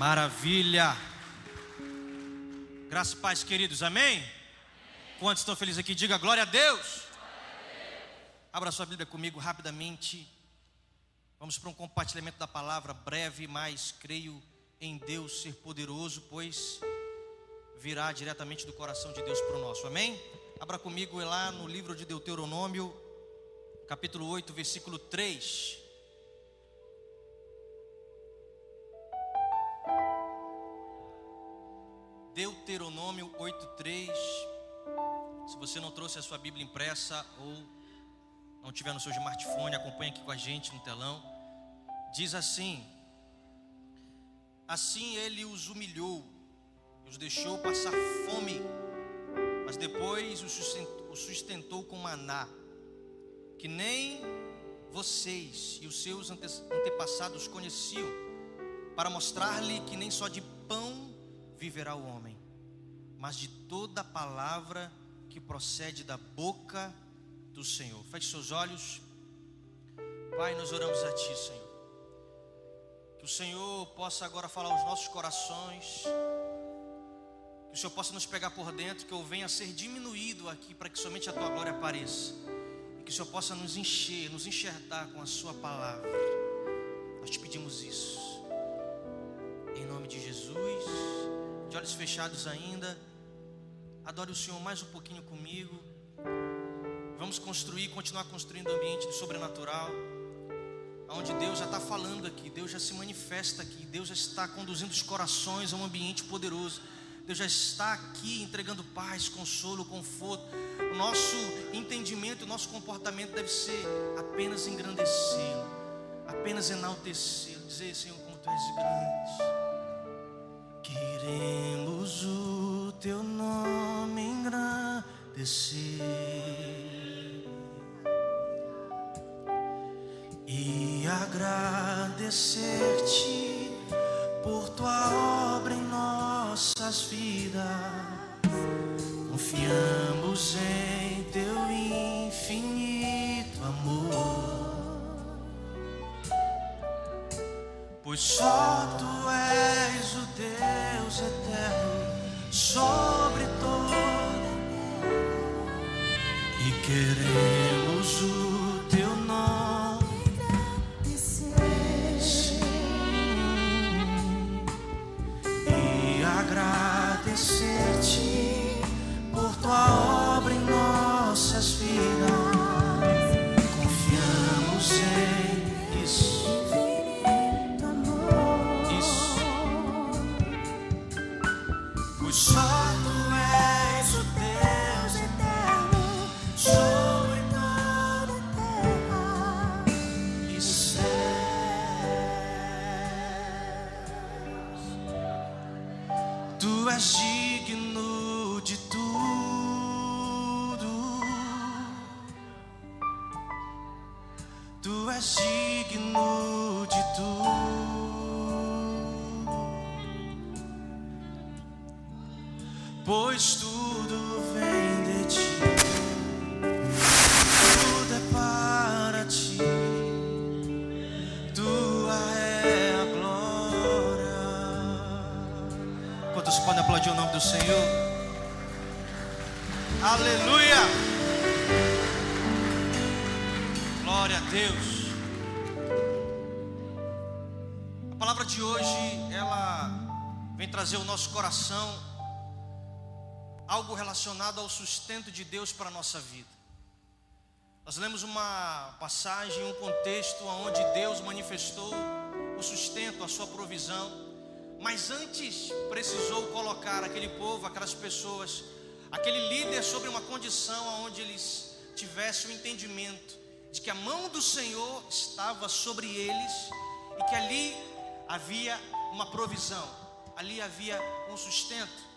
Maravilha. Graças e paz, queridos. Amém? Quantos estão felizes aqui? Diga glória a Deus. Abra sua Bíblia comigo rapidamente. Vamos para um compartilhamento da palavra breve, mas creio em Deus ser poderoso, pois virá diretamente do coração de Deus para o nosso. Amém? Abra comigo lá no livro de Deuteronômio, capítulo 8, versículo 3. Deuteronômio 8:3. Se você não trouxe a sua Bíblia impressa ou não tiver no seu smartphone, acompanhe aqui com a gente no telão. Diz assim: Assim ele os humilhou, os deixou passar fome, mas depois os sustentou, com maná, que nem vocês e os seus antepassados conheciam, para mostrar-lhe que nem só de pão viverá o homem, mas de toda palavra que procede da boca do Senhor. Feche seus olhos. Pai, nós oramos a Ti, Senhor. Que o Senhor possa agora falar aos nossos corações. Que o Senhor possa nos pegar por dentro, que eu venha a ser diminuído aqui para que somente a Tua glória apareça. E que o Senhor possa nos encher, nos enxertar com a Sua palavra. Nós te pedimos isso. Em nome de Jesus de olhos fechados ainda. Adore o Senhor mais um pouquinho comigo. Vamos construir, continuar construindo o ambiente do sobrenatural. Onde Deus já está falando aqui, Deus já se manifesta aqui, Deus já está conduzindo os corações a um ambiente poderoso. Deus já está aqui entregando paz, consolo, conforto. O nosso entendimento, o nosso comportamento deve ser apenas engrandecê-lo, apenas enaltecê-lo, dizer, Senhor, como tu és grande. Queremos o teu nome engrandecer e agradecer-te por tua obra em nossas vidas. Confiamos em teu infinito amor, pois só tu és o Deus sobre todo. E queremos o teu nome. E agradecer-te aplaudir o nome do Senhor? Aleluia! Glória a Deus. A palavra de hoje, ela vem trazer ao nosso coração algo relacionado ao sustento de Deus para a nossa vida. Nós lemos uma passagem, um contexto onde Deus manifestou o sustento, a sua provisão, mas antes precisou colocar aquele povo, aquelas pessoas, aquele líder sobre uma condição onde eles tivessem o entendimento de que a mão do Senhor estava sobre eles e que ali havia uma provisão, ali havia um sustento.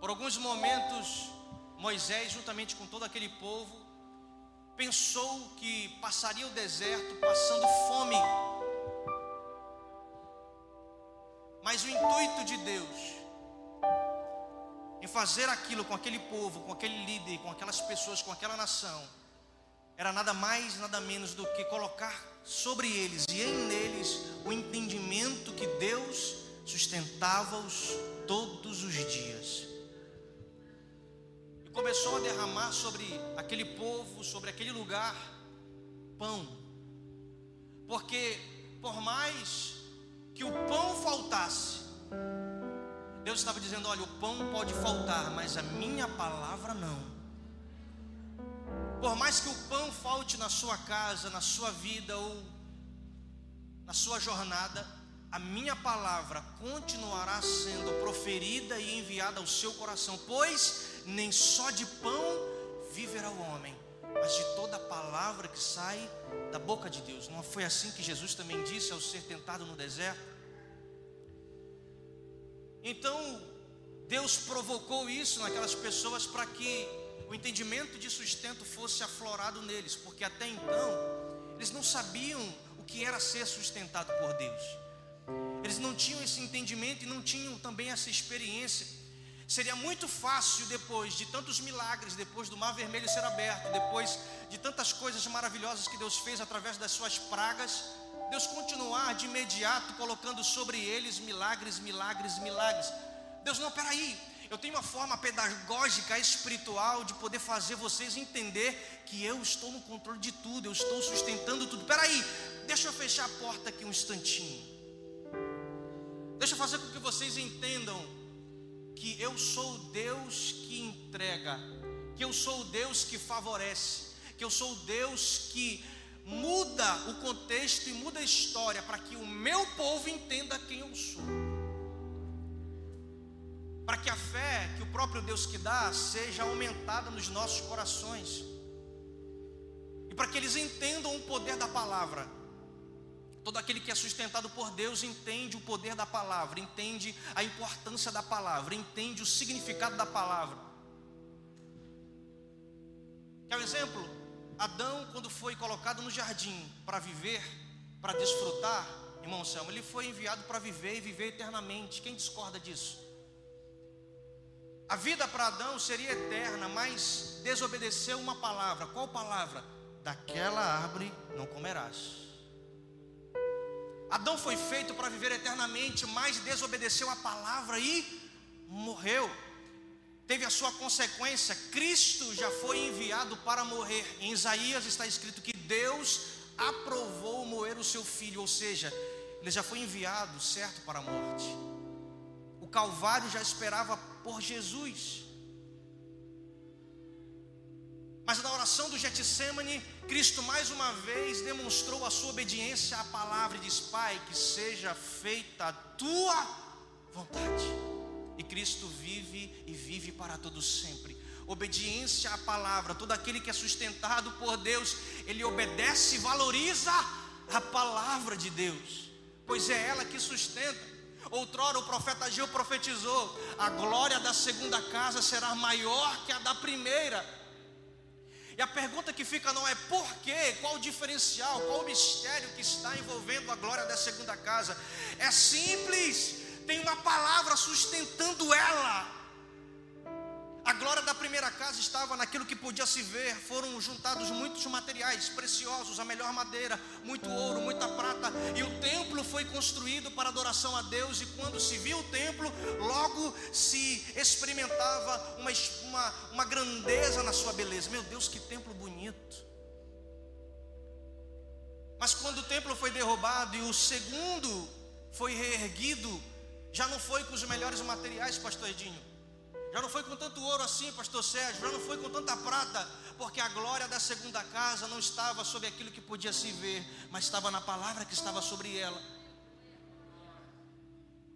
Por alguns momentos, Moisés, juntamente com todo aquele povo, pensou que passaria o deserto passando fome. Mas o intuito de Deus em fazer aquilo com aquele povo, com aquele líder, com aquelas pessoas, com aquela nação, era nada mais, nada menos do que colocar sobre eles e em neles o entendimento que Deus sustentava-os todos os dias. E começou a derramar sobre aquele povo, sobre aquele lugar, pão. Porque por mais que o pão faltasse, Deus estava dizendo: olha, o pão pode faltar, mas a minha palavra não. Por mais que o pão falte na sua casa, na sua vida ou na sua jornada, a minha palavra continuará sendo proferida e enviada ao seu coração, pois nem só de pão viverá o homem, mas de toda palavra que sai da boca de Deus. Não foi assim que Jesus também disse ao ser tentado no deserto? Então, Deus provocou isso naquelas pessoas para que o entendimento de sustento fosse aflorado neles, porque até então eles não sabiam o que era ser sustentado por Deus. Eles não tinham esse entendimento e não tinham também essa experiência. Seria muito fácil depois de tantos milagres, depois do mar vermelho ser aberto, depois de tantas coisas maravilhosas que Deus fez através das suas pragas, Deus continuar de imediato colocando sobre eles milagres, milagres, milagres. Deus não, peraí, eu tenho uma forma pedagógica, espiritual, de poder fazer vocês entender que eu estou no controle de tudo, eu estou sustentando tudo. Peraí, deixa eu fechar a porta aqui um instantinho. Deixa eu fazer com que vocês entendam que eu sou Deus que entrega, que eu sou Deus que favorece, que eu sou Deus que muda o contexto e muda a história para que o meu povo entenda quem eu sou para que a fé que o próprio Deus que dá seja aumentada nos nossos corações. E para que eles entendam o poder da palavra. Todo aquele que é sustentado por Deus entende o poder da palavra, entende a importância da palavra, entende o significado da palavra. Quer um exemplo? Adão, quando foi colocado no jardim para viver, para desfrutar, irmão Selma, ele foi enviado para viver e viver eternamente. Quem discorda disso? A vida para Adão seria eterna, mas desobedeceu uma palavra. Qual palavra? Daquela árvore não comerás. Adão foi feito para viver eternamente, mas desobedeceu a palavra e morreu. Teve a sua consequência. Cristo já foi enviado para morrer. Em Isaías está escrito que Deus aprovou moer o seu filho, ou seja, ele já foi enviado certo para a morte. O Calvário já esperava por Jesus. Mas na oração do Getsemane, Cristo mais uma vez demonstrou a sua obediência à palavra e diz: Pai, que seja feita a tua vontade. E Cristo vive e vive para todos sempre. Obediência à palavra, todo aquele que é sustentado por Deus, ele obedece e valoriza a palavra de Deus, pois é ela que sustenta. Outrora o profeta Ageu profetizou: a glória da segunda casa será maior que a da primeira. E a pergunta que fica não é por quê, qual o diferencial, qual o mistério que está envolvendo a glória da segunda casa. É simples, tem uma palavra sustentando ela. A glória da primeira casa estava naquilo que podia se ver. Foram juntados muitos materiais preciosos, a melhor madeira, muito ouro, muita prata. E o templo foi construído para adoração a Deus. E quando se viu o templo, logo se experimentava uma, uma, uma grandeza na sua beleza. Meu Deus, que templo bonito. Mas quando o templo foi derrubado e o segundo foi reerguido, já não foi com os melhores materiais, pastor Edinho. Já não foi com tanto ouro assim, pastor Sérgio, já não foi com tanta prata, porque a glória da segunda casa não estava sobre aquilo que podia se ver, mas estava na palavra que estava sobre ela.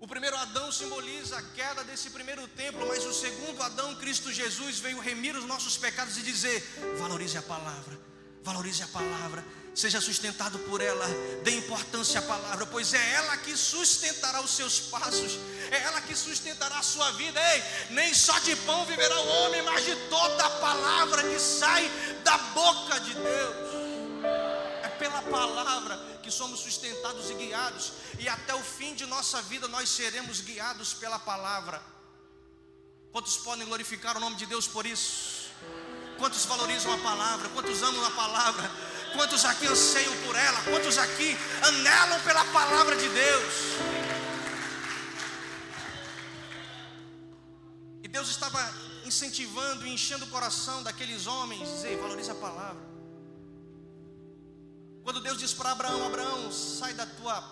O primeiro Adão simboliza a queda desse primeiro templo, mas o segundo Adão, Cristo Jesus, veio remir os nossos pecados e dizer: valorize a palavra, valorize a palavra, seja sustentado por ela, dê importância à palavra, pois é ela que sustentará os seus passos, é ela que sustentará a sua vida. Ei, nem só de pão viverá o homem, mas de toda a palavra que sai da boca de Deus. É pela palavra que somos sustentados e guiados, e até o fim de nossa vida nós seremos guiados pela palavra. Quantos podem glorificar o nome de Deus por isso? Quantos valorizam a palavra? Quantos amam a palavra? Quantos aqui anseiam por ela? Quantos aqui anelam pela palavra de Deus? estava incentivando e enchendo o coração daqueles homens, dizer, valoriza a palavra. Quando Deus diz para Abraão, Abraão, sai da tua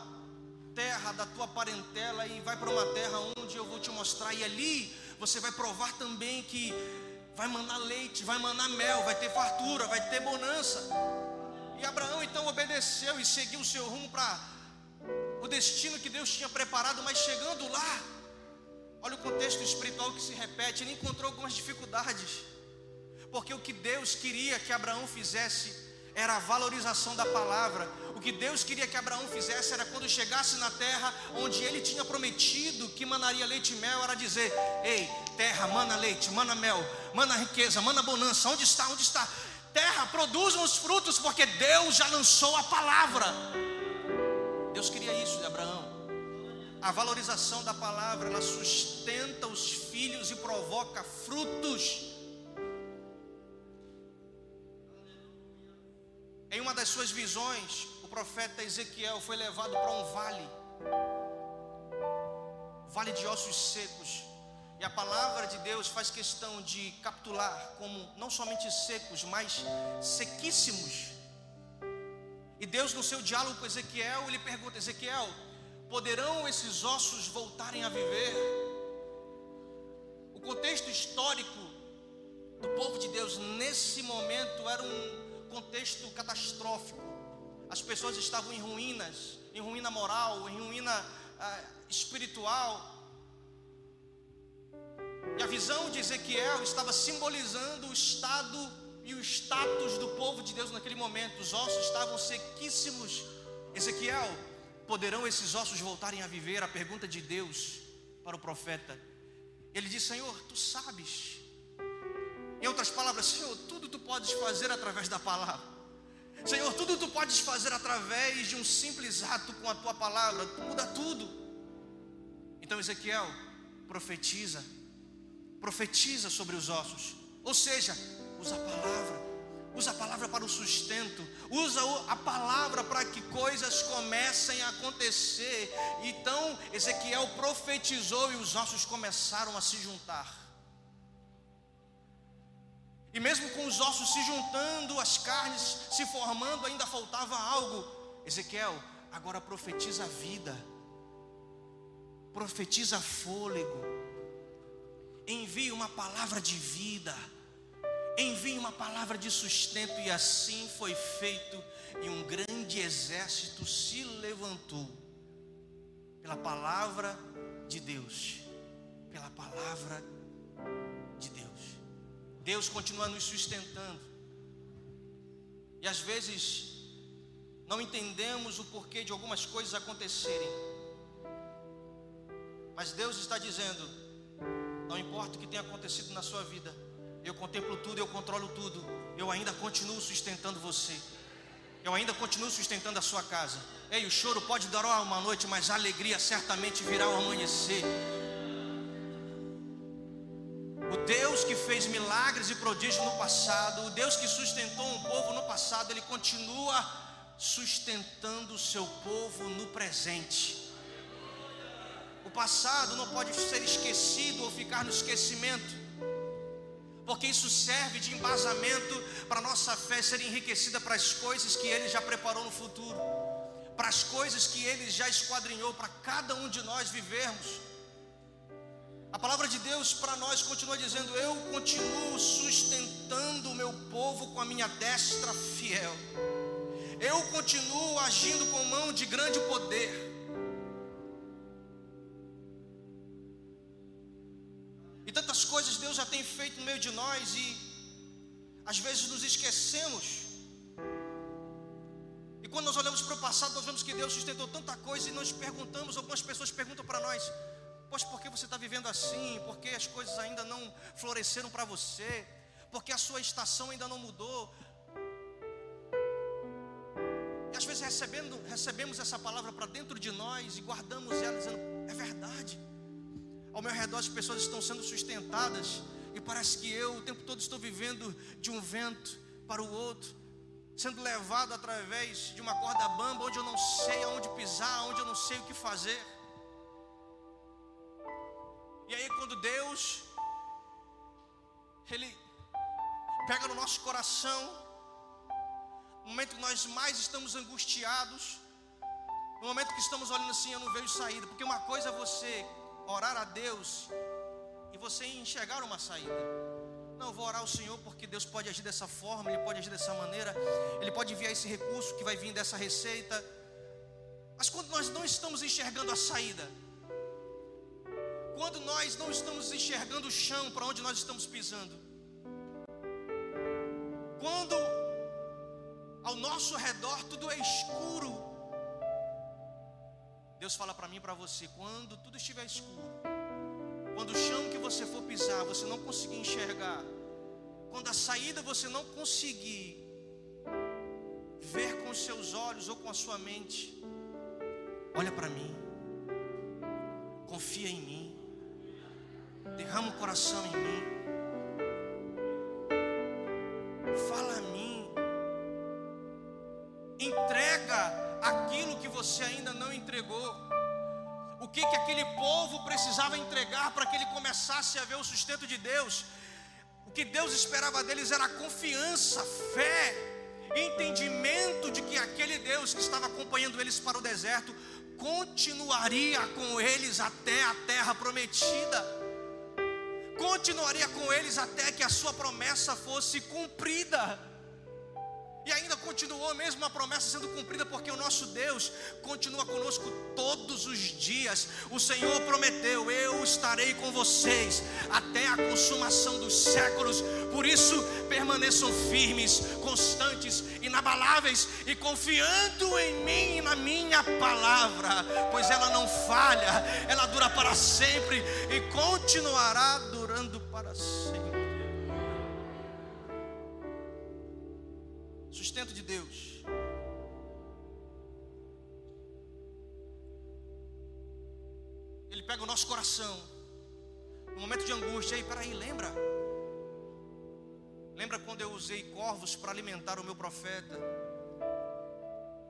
terra, da tua parentela e vai para uma terra onde eu vou te mostrar e ali você vai provar também que vai mandar leite, vai mandar mel, vai ter fartura, vai ter bonança. E Abraão então obedeceu e seguiu o seu rumo para o destino que Deus tinha preparado, mas chegando lá, olha o contexto espiritual que se repete, ele encontrou algumas dificuldades, porque o que Deus queria que Abraão fizesse era a valorização da palavra. O que Deus queria que Abraão fizesse era quando chegasse na terra onde ele tinha prometido que manaria leite e mel, era dizer: Ei, terra, mana leite, mana mel, mana riqueza, mana bonança. Onde está? Onde está? Terra, produzam os frutos, porque Deus já lançou a palavra. Deus queria isso de Abraão. A valorização da palavra, ela sustenta os filhos e provoca frutos. Em uma das suas visões, o profeta Ezequiel foi levado para um vale, vale de ossos secos. E a palavra de Deus faz questão de capturar como não somente secos, mas sequíssimos. E Deus, no seu diálogo com Ezequiel, ele pergunta: Ezequiel, poderão esses ossos voltarem a viver? O contexto histórico do povo de Deus nesse momento era um contexto catastrófico. As pessoas estavam em ruínas, em ruína moral, em ruína ah, espiritual. E a visão de Ezequiel estava simbolizando o estado e o status do povo de Deus naquele momento. Os ossos estavam sequíssimos. Ezequiel, poderão esses ossos voltarem a viver? A pergunta de Deus para o profeta. Ele diz: Senhor, tu sabes em outras palavras, Senhor, tudo tu podes fazer através da palavra. Senhor, tudo tu podes fazer através de um simples ato com a tua palavra, tu muda tudo. Então Ezequiel profetiza, profetiza sobre os ossos, ou seja, usa a palavra, usa a palavra para o sustento, usa a palavra para que coisas comecem a acontecer. Então Ezequiel profetizou e os ossos começaram a se juntar. E mesmo com os ossos se juntando, as carnes se formando, ainda faltava algo. Ezequiel, agora profetiza a vida, profetiza fôlego, envie uma palavra de vida, envie uma palavra de sustento, e assim foi feito, e um grande exército se levantou, pela palavra de Deus, pela palavra de Deus. Deus continua nos sustentando. E às vezes não entendemos o porquê de algumas coisas acontecerem. Mas Deus está dizendo: não importa o que tenha acontecido na sua vida, eu contemplo tudo, eu controlo tudo, eu ainda continuo sustentando você. Eu ainda continuo sustentando a sua casa. Ei, o choro pode durar uma noite, mas a alegria certamente virá ao amanhecer. O Deus que fez milagres e prodígios no passado, o Deus que sustentou um povo no passado, Ele continua sustentando o seu povo no presente. Passado não pode ser esquecido ou ficar no esquecimento, porque isso serve de embasamento para nossa fé ser enriquecida para as coisas que Ele já preparou no futuro, para as coisas que Ele já esquadrinhou para cada um de nós vivermos. A palavra de Deus para nós continua dizendo: Eu continuo sustentando o meu povo com a minha destra fiel. Eu continuo agindo com mão de grande poder. Tem feito no meio de nós e às vezes nos esquecemos. E quando nós olhamos para o passado, nós vemos que Deus sustentou tanta coisa e nós perguntamos, algumas pessoas perguntam para nós: Pois por que você está vivendo assim? Porque as coisas ainda não floresceram para você? Porque a sua estação ainda não mudou? E às vezes recebendo, recebemos essa palavra para dentro de nós e guardamos ela dizendo: é verdade. Ao meu redor as pessoas estão sendo sustentadas e parece que eu o tempo todo estou vivendo de um vento para o outro, sendo levado através de uma corda bamba onde eu não sei aonde pisar, onde eu não sei o que fazer. E aí, quando Deus Ele pega no nosso coração, no momento que nós mais estamos angustiados, no momento que estamos olhando assim, eu não vejo saída, porque uma coisa é você orar a Deus e você enxergar uma saída. Não, eu vou orar ao Senhor porque Deus pode agir dessa forma, Ele pode agir dessa maneira, Ele pode enviar esse recurso que vai vir dessa receita. Mas quando nós não estamos enxergando a saída, quando nós não estamos enxergando o chão para onde nós estamos pisando, quando ao nosso redor tudo é escuro, Deus fala para mim e para você: quando tudo estiver escuro, quando o chão que você for pisar você não conseguir enxergar, quando a saída você não conseguir ver com os seus olhos ou com a sua mente, olha para mim, confia em mim, derrama o coração em mim, fala a mim, entrega aquilo que você ainda não entregou. Que, que aquele povo precisava entregar para que ele começasse a ver o sustento de Deus? O que Deus esperava deles era confiança, fé, entendimento de que aquele Deus que estava acompanhando eles para o deserto continuaria com eles até a terra prometida, continuaria com eles até que a sua promessa fosse cumprida. E ainda continuou mesmo a promessa sendo cumprida, porque o nosso Deus continua conosco todos os dias. O Senhor prometeu: Eu estarei com vocês até a consumação dos séculos. Por isso, permaneçam firmes, constantes, inabaláveis e confiando em mim e na minha palavra, pois ela não falha, ela dura para sempre e continuará durando para sempre. Sustento de Deus. Ele pega o nosso coração, no momento de angústia, aí, peraí, lembra? Lembra quando eu usei corvos para alimentar o meu profeta?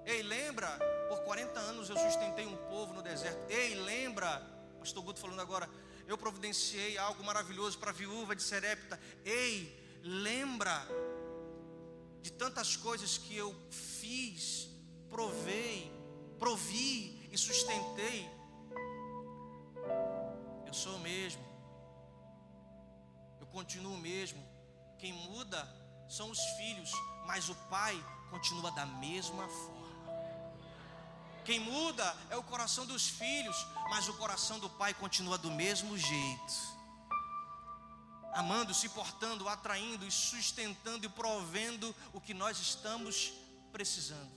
Ei, lembra? Por 40 anos eu sustentei um povo no deserto. Ei, lembra? Pastor Guto falando agora. Eu providenciei algo maravilhoso para a viúva de Serepta. Ei, lembra? De tantas coisas que eu fiz, provei, provi e sustentei. Eu sou o mesmo. Eu continuo o mesmo. Quem muda são os filhos, mas o pai continua da mesma forma. Quem muda é o coração dos filhos, mas o coração do pai continua do mesmo jeito amando, se portando, atraindo e sustentando e provendo o que nós estamos precisando.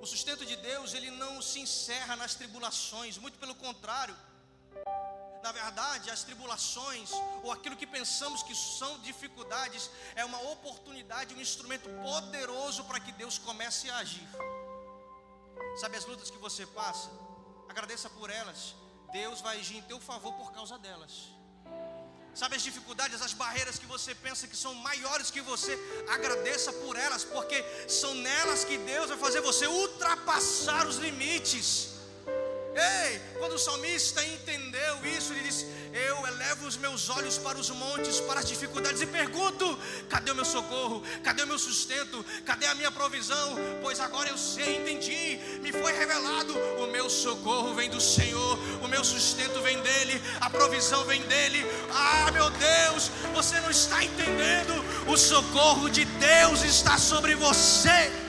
O sustento de Deus, ele não se encerra nas tribulações, muito pelo contrário. Na verdade, as tribulações, ou aquilo que pensamos que são dificuldades, é uma oportunidade, um instrumento poderoso para que Deus comece a agir. Sabe as lutas que você passa? Agradeça por elas, Deus vai agir em teu favor por causa delas. Sabe as dificuldades, as barreiras que você pensa que são maiores que você, agradeça por elas, porque são nelas que Deus vai fazer você ultrapassar os limites. Ei, quando o salmista entendeu isso, ele disse: Eu elevo os meus olhos para os montes, para as dificuldades, e pergunto: cadê o meu socorro? Cadê o meu sustento? Cadê a minha provisão? Pois agora eu sei, entendi, me foi revelado: o meu socorro vem do Senhor, o meu sustento vem dEle, a provisão vem dEle. Ah, meu Deus, você não está entendendo, o socorro de Deus está sobre você.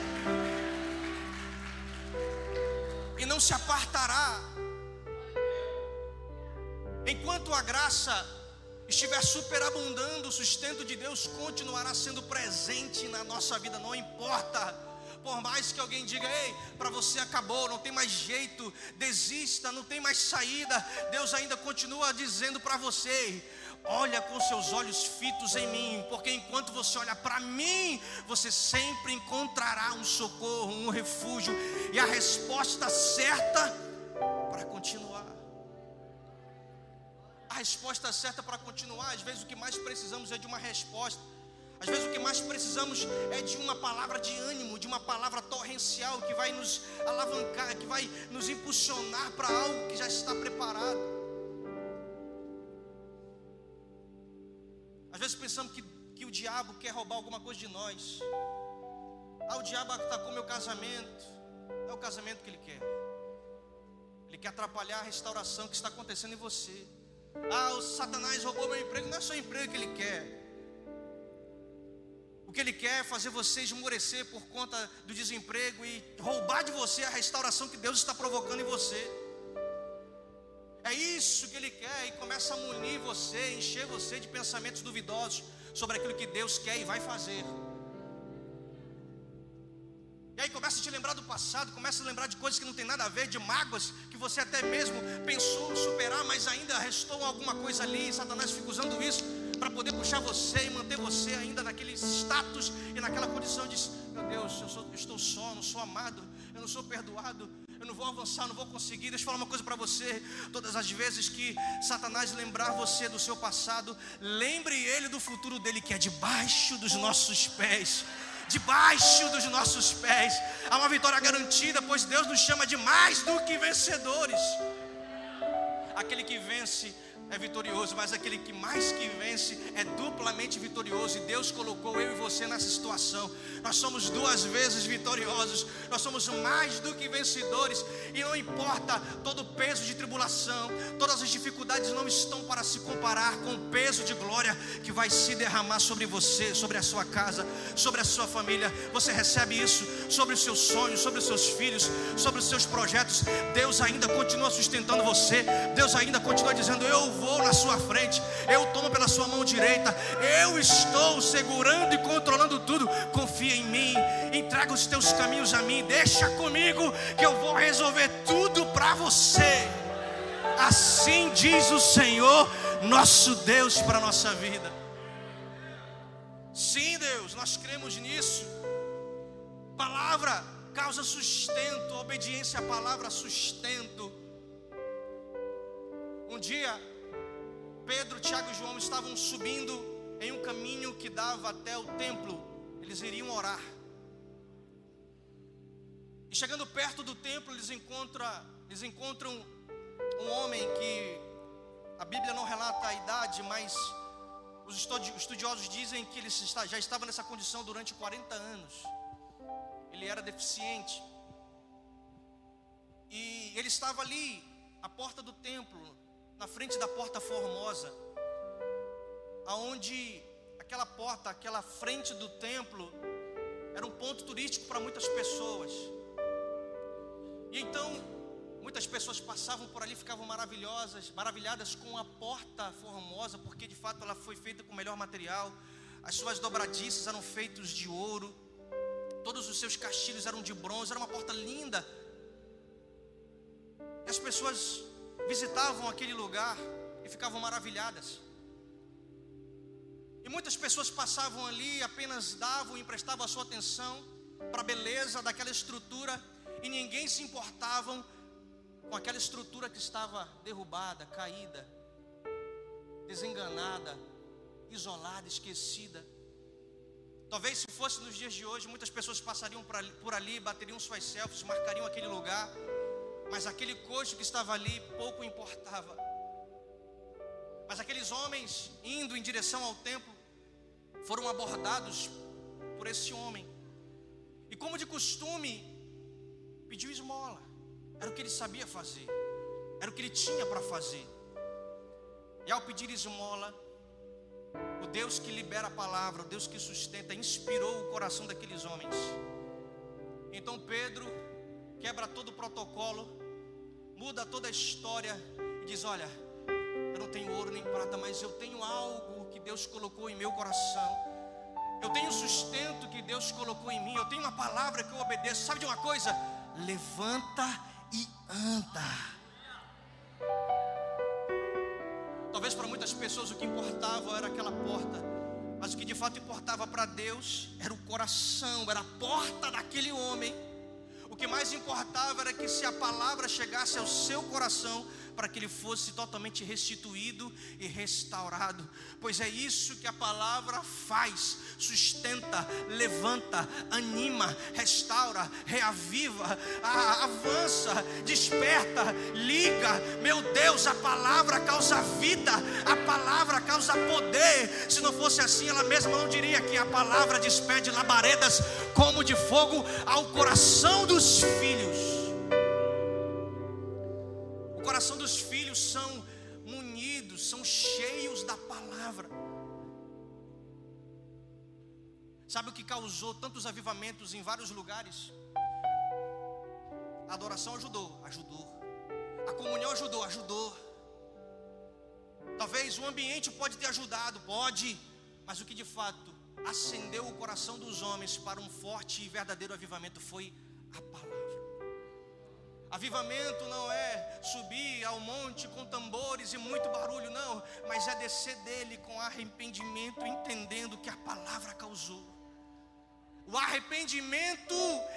A graça estiver superabundando, o sustento de Deus continuará sendo presente na nossa vida, não importa. Por mais que alguém diga, ei, para você acabou, não tem mais jeito, desista, não tem mais saída, Deus ainda continua dizendo para você: olha com seus olhos fitos em mim, porque enquanto você olha para mim, você sempre encontrará um socorro, um refúgio e a resposta certa para continuar. A resposta certa para continuar, às vezes o que mais precisamos é de uma resposta. Às vezes o que mais precisamos é de uma palavra de ânimo, de uma palavra torrencial que vai nos alavancar, que vai nos impulsionar para algo que já está preparado. pensamos que, que o diabo quer roubar alguma coisa de nós. Ah, o diabo atacou meu casamento. É o casamento que ele quer. Ele quer atrapalhar a restauração que está acontecendo em você. Ah, o Satanás roubou meu emprego. Não é só emprego que ele quer. O que ele quer é fazer você esmorecer por conta do desemprego e roubar de você a restauração que Deus está provocando em você. É isso que ele quer e começa a munir você, encher você de pensamentos duvidosos sobre aquilo que Deus quer e vai fazer. E aí começa a te lembrar do passado, começa a lembrar de coisas que não tem nada a ver, de mágoas que você até mesmo pensou superar, mas ainda restou alguma coisa ali, e Satanás fica usando isso para poder puxar você e manter você ainda naquele status e naquela condição de meu Deus, eu, sou, eu estou só, não sou amado, eu não sou perdoado, eu não vou avançar, não vou conseguir. Deixa eu falar uma coisa para você. Todas as vezes que Satanás lembrar você do seu passado, lembre ele do futuro dele que é debaixo dos nossos pés. Debaixo dos nossos pés há uma vitória garantida, pois Deus nos chama de mais do que vencedores. Aquele que vence é vitorioso, mas aquele que mais que vence é duplamente vitorioso. E Deus colocou eu e você nessa situação. Nós somos duas vezes vitoriosos, nós somos mais do que vencedores. E não importa todo o peso de tribulação, todas as dificuldades não estão para se comparar com o peso de glória que vai se derramar sobre você, sobre a sua casa, sobre a sua família. Você recebe isso sobre os seus sonhos, sobre os seus filhos, sobre os seus projetos. Deus ainda continua sustentando você. Deus ainda continua dizendo: Eu vou na sua frente, eu tomo pela sua mão direita, eu estou segurando e controlando tudo. Confia em mim, entrega os teus caminhos a mim, deixa comigo que eu vou resolver tudo para você. Assim diz o Senhor, nosso Deus, para a nossa vida. Sim, Deus, nós cremos nisso. Palavra causa sustento, obediência à palavra sustento. Um dia Pedro, Tiago e João estavam subindo em um caminho que dava até o templo. Eles iriam orar. E chegando perto do templo, eles encontram, eles encontram um homem que a Bíblia não relata a idade, mas os estudiosos dizem que ele já estava nessa condição durante 40 anos. Ele era deficiente. E ele estava ali, à porta do templo, na frente da porta formosa, aonde aquela porta, aquela frente do templo, era um ponto turístico para muitas pessoas. E então, muitas pessoas passavam por ali, ficavam maravilhosas, maravilhadas com a porta formosa, porque de fato ela foi feita com o melhor material. As suas dobradiças eram feitas de ouro, todos os seus castilhos eram de bronze, era uma porta linda. E as pessoas visitavam aquele lugar e ficavam maravilhadas. E muitas pessoas passavam ali, apenas davam, emprestavam a sua atenção para a beleza daquela estrutura e ninguém se importavam com aquela estrutura que estava derrubada, caída, desenganada, isolada, esquecida. Talvez se fosse nos dias de hoje, muitas pessoas passariam por ali, por ali bateriam suas selfies, marcariam aquele lugar mas aquele coxo que estava ali pouco importava. Mas aqueles homens indo em direção ao templo foram abordados por esse homem. E como de costume, pediu esmola. Era o que ele sabia fazer. Era o que ele tinha para fazer. E ao pedir esmola, o Deus que libera a palavra, o Deus que sustenta, inspirou o coração daqueles homens. Então Pedro quebra todo o protocolo muda toda a história e diz: Olha, eu não tenho ouro nem prata, mas eu tenho algo que Deus colocou em meu coração. Eu tenho sustento que Deus colocou em mim. Eu tenho uma palavra que eu obedeço. Sabe de uma coisa? Levanta e anda. Talvez para muitas pessoas o que importava era aquela porta, mas o que de fato importava para Deus era o coração, era a porta daquele homem que mais importava era que se a palavra chegasse ao seu coração, para que ele fosse totalmente restituído e restaurado. Pois é isso que a palavra faz: sustenta, levanta, anima, restaura, reaviva, avança, desperta, liga. Meu Deus, a palavra causa vida, a palavra causa poder. Se não fosse assim, ela mesma não diria que a palavra despede labaredas como de fogo ao coração dos filhos. Coração dos filhos são munidos, são cheios da palavra. Sabe o que causou tantos avivamentos em vários lugares? A adoração ajudou, ajudou. A comunhão ajudou, ajudou. Talvez o ambiente pode ter ajudado, pode, mas o que de fato acendeu o coração dos homens para um forte e verdadeiro avivamento foi a palavra. Avivamento não é subir ao monte com tambores e muito barulho, não, mas é descer dele com arrependimento, entendendo que a palavra causou. O arrependimento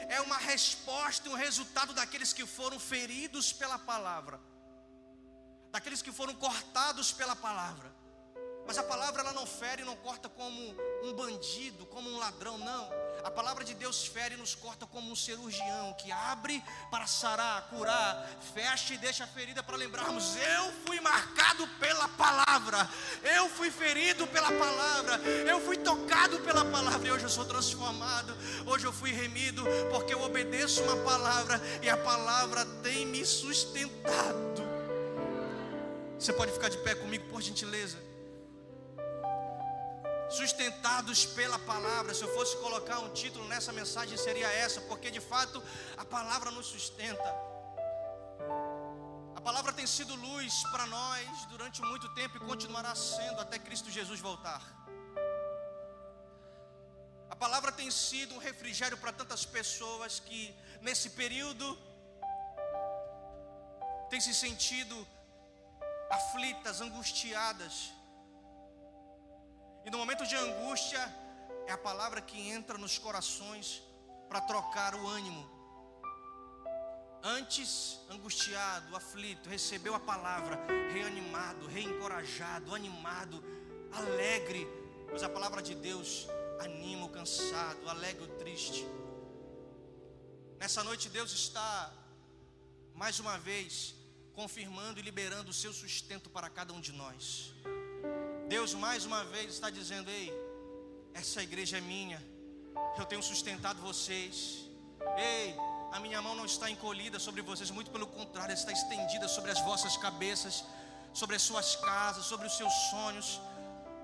é uma resposta, um resultado daqueles que foram feridos pela palavra, daqueles que foram cortados pela palavra. Mas a palavra ela não fere, não corta como um bandido, como um ladrão, não. A palavra de Deus fere e nos corta como um cirurgião que abre para sarar, curar, fecha e deixa a ferida para lembrarmos: eu fui marcado pela palavra, eu fui ferido pela palavra, eu fui tocado pela palavra e hoje eu sou transformado, hoje eu fui remido, porque eu obedeço uma palavra e a palavra tem me sustentado. Você pode ficar de pé comigo, por gentileza? Sustentados pela palavra. Se eu fosse colocar um título nessa mensagem, seria essa, porque de fato a palavra nos sustenta. A palavra tem sido luz para nós durante muito tempo e continuará sendo até Cristo Jesus voltar. A palavra tem sido um refrigério para tantas pessoas que nesse período têm se sentido aflitas, angustiadas e no momento de angústia, é a palavra que entra nos corações para trocar o ânimo. Antes angustiado, aflito, recebeu a palavra, reanimado, reencorajado, animado, alegre, pois a palavra de Deus anima o cansado, alegra o triste. Nessa noite, Deus está, mais uma vez, confirmando e liberando o seu sustento para cada um de nós. Deus mais uma vez está dizendo: Ei, essa igreja é minha, eu tenho sustentado vocês. Ei, a minha mão não está encolhida sobre vocês, muito pelo contrário, está estendida sobre as vossas cabeças, sobre as suas casas, sobre os seus sonhos.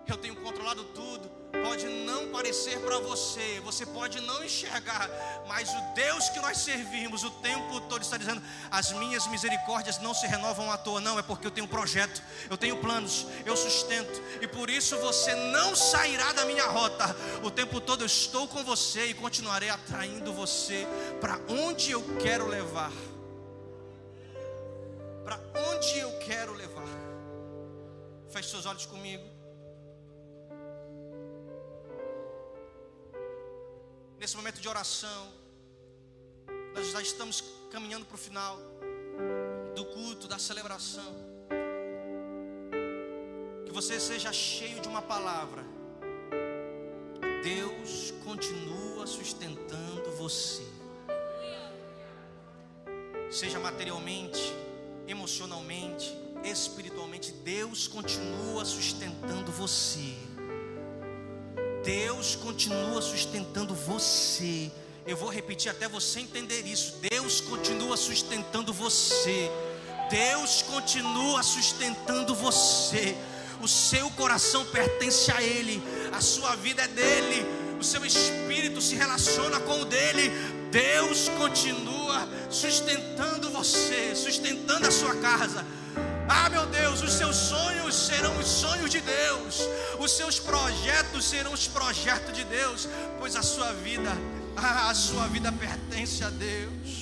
Eu tenho controlado tudo pode não parecer para você, você pode não enxergar, mas o Deus que nós servimos o tempo todo está dizendo: as minhas misericórdias não se renovam à toa, não, é porque eu tenho um projeto, eu tenho planos, eu sustento, e por isso você não sairá da minha rota. O tempo todo eu estou com você e continuarei atraindo você para onde eu quero levar. Para onde eu quero levar. Feche seus olhos comigo. Nesse momento de oração, nós já estamos caminhando para o final do culto, da celebração. Que você seja cheio de uma palavra. Deus continua sustentando você. Seja materialmente, emocionalmente, espiritualmente, Deus continua sustentando você. Deus continua sustentando você. Eu vou repetir até você entender isso. Deus continua sustentando você. Deus continua sustentando você. O seu coração pertence a Ele, a sua vida é dele, o seu espírito se relaciona com o dele. Deus continua sustentando você, sustentando a sua casa. Ah, meu Deus, os seus sonhos serão os sonhos de Deus, os seus projetos serão os projetos de Deus, pois a sua vida, a sua vida pertence a Deus.